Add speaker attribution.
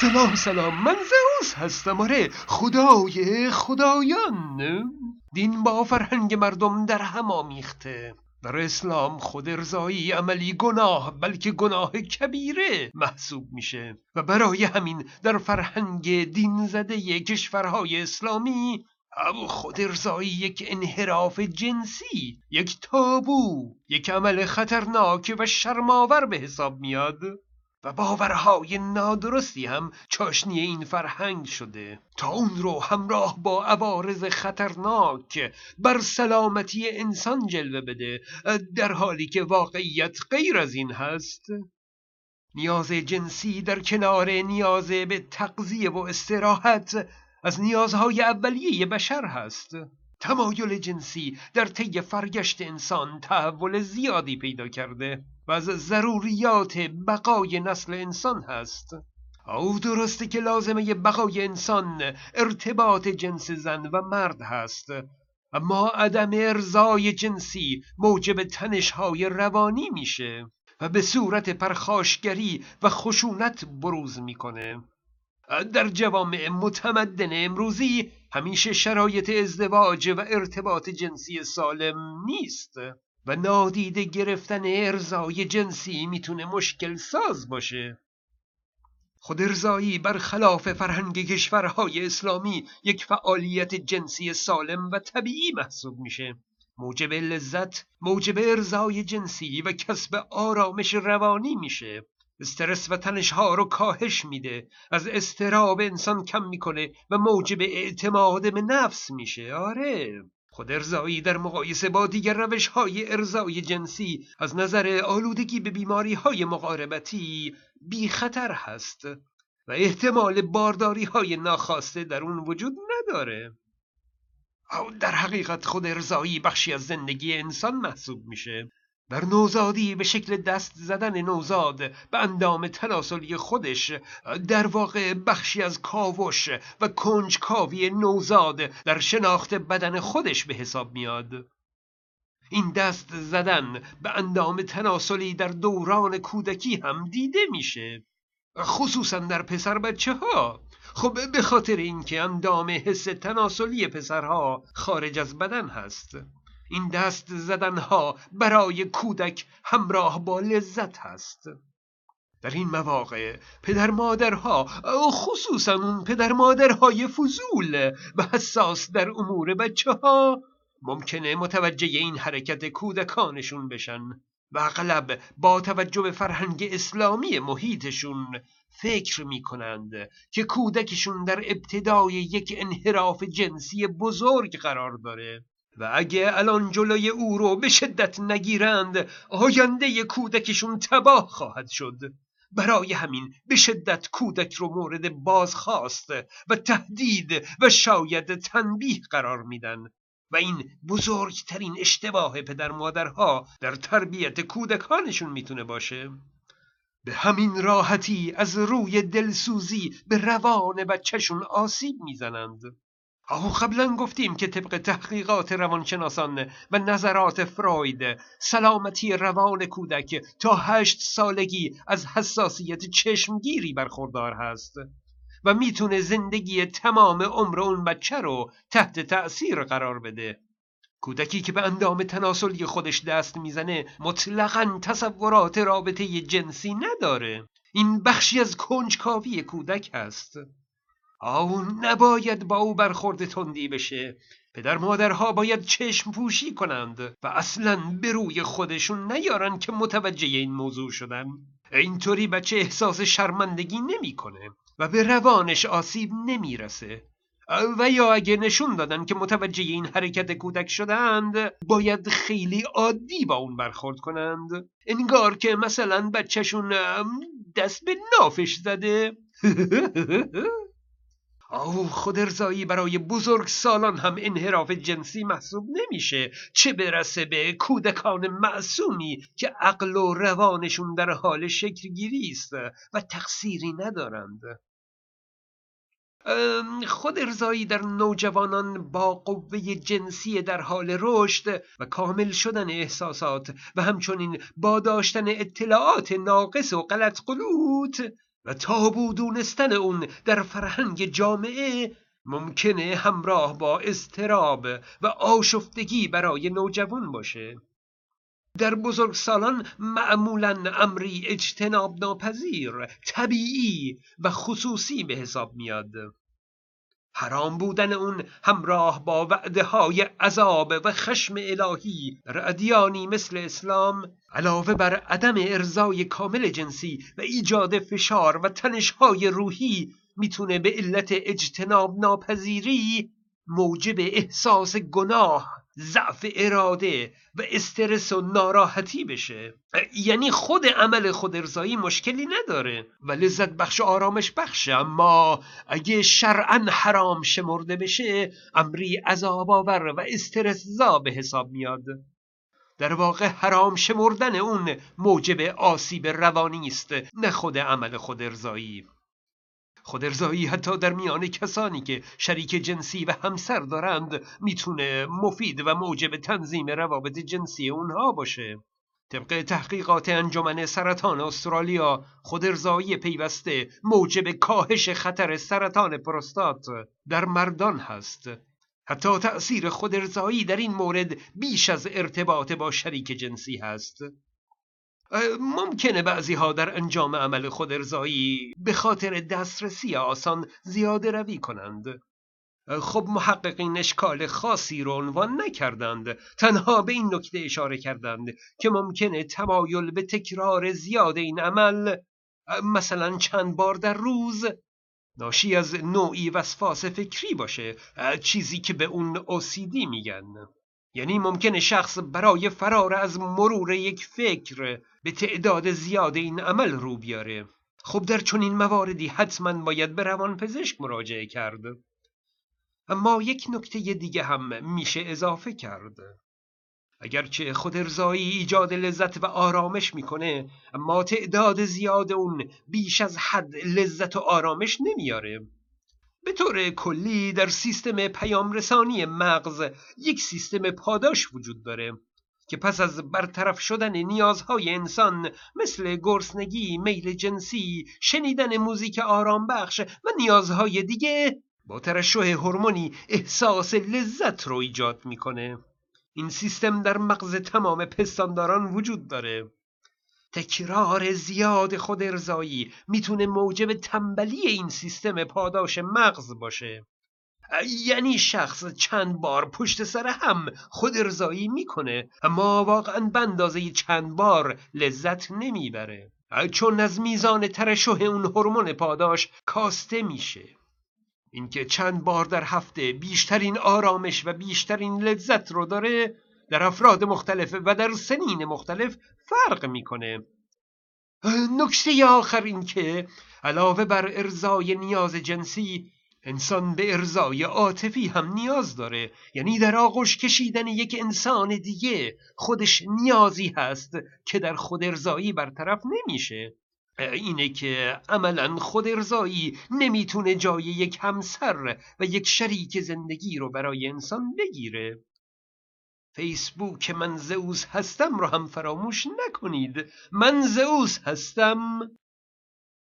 Speaker 1: سلام سلام. من زئوس هستم آره. خدای خدایان. دین با فرهنگ مردم در هم آمیخته. در اسلام خود ارزایی عملی گناه بلکه گناه کبیره محسوب میشه. و برای همین در فرهنگ دین زده کشورهای اسلامی خود ارزایی یک انحراف جنسی یک تابو یک عمل خطرناک و شرماور به حساب میاد. و باورهای نادرستی هم چاشنی این فرهنگ شده. تا اون رو همراه با عوارض خطرناک بر سلامتی انسان جلوه بده در حالی که واقعیت غیر از این هست. نیاز جنسی در کنار نیاز به تقضیه و استراحت از نیازهای اولیه بشر هست. تمایل جنسی در طی فرگشت انسان تحول زیادی پیدا کرده و از ضروریات بقای نسل انسان هست. او درسته که لازمه بقای انسان ارتباط جنس زن و مرد هست. اما عدم ارزای جنسی موجب تنشهای روانی میشه و به صورت پرخاشگری و خشونت بروز می‌کنه. در جوامع متمدن امروزی همیشه شرایط ازدواج و ارتباط جنسی سالم نیست و نادیده گرفتن ارزای جنسی می‌تونه مشکل ساز باشه. خود ارزایی برخلاف فرهنگ کشورهای اسلامی یک فعالیت جنسی سالم و طبیعی محسوب میشه. موجب لذت موجب ارزای جنسی و کسب آرامش روانی میشه. استرس و تنشها رو کاهش میده. از استراب انسان کم می‌کنه و موجب اعتماد به نفس میشه. آره. خود ارزایی در مقایسه با دیگر روش های ارزای جنسی از نظر آلودگی به بیماری های مقاربتی بی خطر هست و احتمال بارداری های ناخواسته در اون وجود نداره. در حقیقت خود ارزایی بخشی از زندگی انسان محسوب میشه. در نوزادی به شکل دست زدن نوزاد به اندام تناسلی خودش در واقع بخشی از کاوش و کنجکاوی نوزاد در شناخت بدن خودش به حساب میاد. این دست زدن به اندام تناسلی در دوران کودکی هم دیده میشه خصوصا در پسر بچه ها خب به خاطر اینکه اندام حس تناسلی پسرها خارج از بدن هست. این دست زدنها برای کودک همراه با لذت هست. در این مواقع پدر مادرها خصوصا اون پدر مادرهای فضول و حساس در امور بچه ها ممکنه متوجه این حرکت کودکانشون بشن و اغلب با توجه به فرهنگ اسلامی محیطشون فکر می کنند که کودکشون در ابتدای یک انحراف جنسی بزرگ قرار داره. و اگه الان جلوی او رو به شدت نگیرند آینده کودکشون تباه خواهد شد. برای همین به شدت کودک رو مورد بازخواست و تهدید و شاید تنبیه قرار میدن. و این بزرگترین اشتباه پدر مادرها در تربیت کودکانشون می‌تونه باشه. به همین راحتی از روی دلسوزی به روان بچهشون آسیب می‌زنند. آه قبلا گفتیم که طبق تحقیقات روانشناسان و نظرات فروید سلامتی روان کودک تا هشت سالگی از حساسیت چشمگیری برخوردار هست و می‌تونه زندگی تمام عمر اون بچه رو تحت تأثیر قرار بده. کودکی که به اندام تناسلی خودش دست می‌زنه مطلقا تصورات رابطه جنسی نداره. این بخشی از کنجکاوی کودک هست. آو نباید با او برخورد تندی بشه. پدر مادرها باید چشم پوشی کنند و اصلا به روی خودشون نیارن که متوجه این موضوع شدن. اینطوری بچه احساس شرمندگی نمی‌کنه و به روانش آسیب نمی‌رسه. و یا اگه نشون دادن که متوجه این حرکت کودک شدند باید خیلی عادی با اون برخورد کنند. انگار که مثلا بچهشون دست به نافش زده. آو خود ارزایی برای بزرگ سالان هم انحراف جنسی محسوب نمیشه. چه برسه به کودکان معصومی که عقل و روانشون در حال شکلگیری است و تقصیری ندارند. خود ارزایی در نوجوانان با قوه جنسی در حال رشد و کامل شدن احساسات و همچنین با داشتن اطلاعات ناقص و غلط قلوت و تابو دونستن اون در فرهنگ جامعه ممکنه همراه با استراب و آشفتگی برای نوجوان باشه. در بزرگسالان معمولا امری اجتناب ناپذیر طبیعی و خصوصی به حساب میاد. حرام بودن اون همراه با وعده های عذاب و خشم الهی. در ادیانی مثل اسلام علاوه بر عدم ارزای کامل جنسی و ایجاد فشار و تنشهای روحی می‌تونه به علت اجتناب ناپذیری موجب احساس گناه ضعف اراده و استرس و ناراحتی بشه. یعنی خود عمل خود ارزایی مشکلی نداره و لذت بخش و آرامش بخشه. اما اگه شرعا حرام شمرده بشه امری عذاب آور و استرس زا به حساب میاد. در واقع حرام شمردن اون موجب آسیب روانی است نه خود عمل خود ارزایی خودارضایی حتی در میان کسانی که شریک جنسی و همسر دارند می‌تونه مفید و موجب تنظیم روابط جنسی اونها باشه. طبق تحقیقات انجمن سرطان استرالیا خودارضایی پیوسته موجب کاهش خطر سرطان پروستات در مردان هست. حتی تأثیر خودارضایی در این مورد بیش از ارتباط با شریک جنسی هست. ممکنه بعضی ها در انجام عمل خود ارزایی به خاطر دسترسی آسان زیاده روی کنند. خب محققین اشکال خاصی رو عنوان نکردند. تنها به این نکته اشاره کردند که ممکنه تمایل به تکرار زیاد این عمل مثلا چند بار در روز ناشی از نوعی وسواس فکری باشه چیزی که به اون اوسیدی میگن. یعنی ممکنه شخص برای فرار از مرور یک فکر به تعداد زیاد این عمل رو بیاره. خب در چنین مواردی حتما باید به روان پزشک مراجعه کرد. اما یک نکته دیگه هم میشه اضافه کرد. اگرچه خود ارزایی ایجاد لذت و آرامش می‌کنه اما تعداد زیاد اون بیش از حد لذت و آرامش نمیاره به طور کلی در سیستم پیام رسانی مغز یک سیستم پاداش وجود داره که پس از برطرف شدن نیازهای انسان مثل گرسنگی، میل جنسی، شنیدن موزیک آرام بخش و نیازهای دیگه با ترشح هورمونی احساس لذت رو ایجاد می‌کنه. این سیستم در مغز تمام پستانداران وجود داره. تکرار زیاد خود ارزایی می‌تونه موجب تنبلی این سیستم پاداش مغز باشه. یعنی شخص چند بار پشت سر هم خود ارزایی می‌کنه اما واقعا به اندازه چند بار لذت نمی‌بره. چون از میزان ترشح اون هورمون پاداش کاسته میشه. اینکه چند بار در هفته بیشترین آرامش و بیشترین لذت رو داره در افراد مختلف و در سنین مختلف فرق می‌کنه. نکته آخر این که علاوه بر ارزای نیاز جنسی انسان به ارزای عاطفی هم نیاز داره. یعنی در آغوش کشیدن یک انسان دیگه خودش نیازی هست که در خود ارزایی برطرف نمیشه. اینه که عملا خود ارزایی نمی‌تونه جای یک همسر و یک شریک زندگی رو برای انسان بگیره. فیسبوک من زئوس هستم رو هم فراموش نکنید. من زئوس هستم.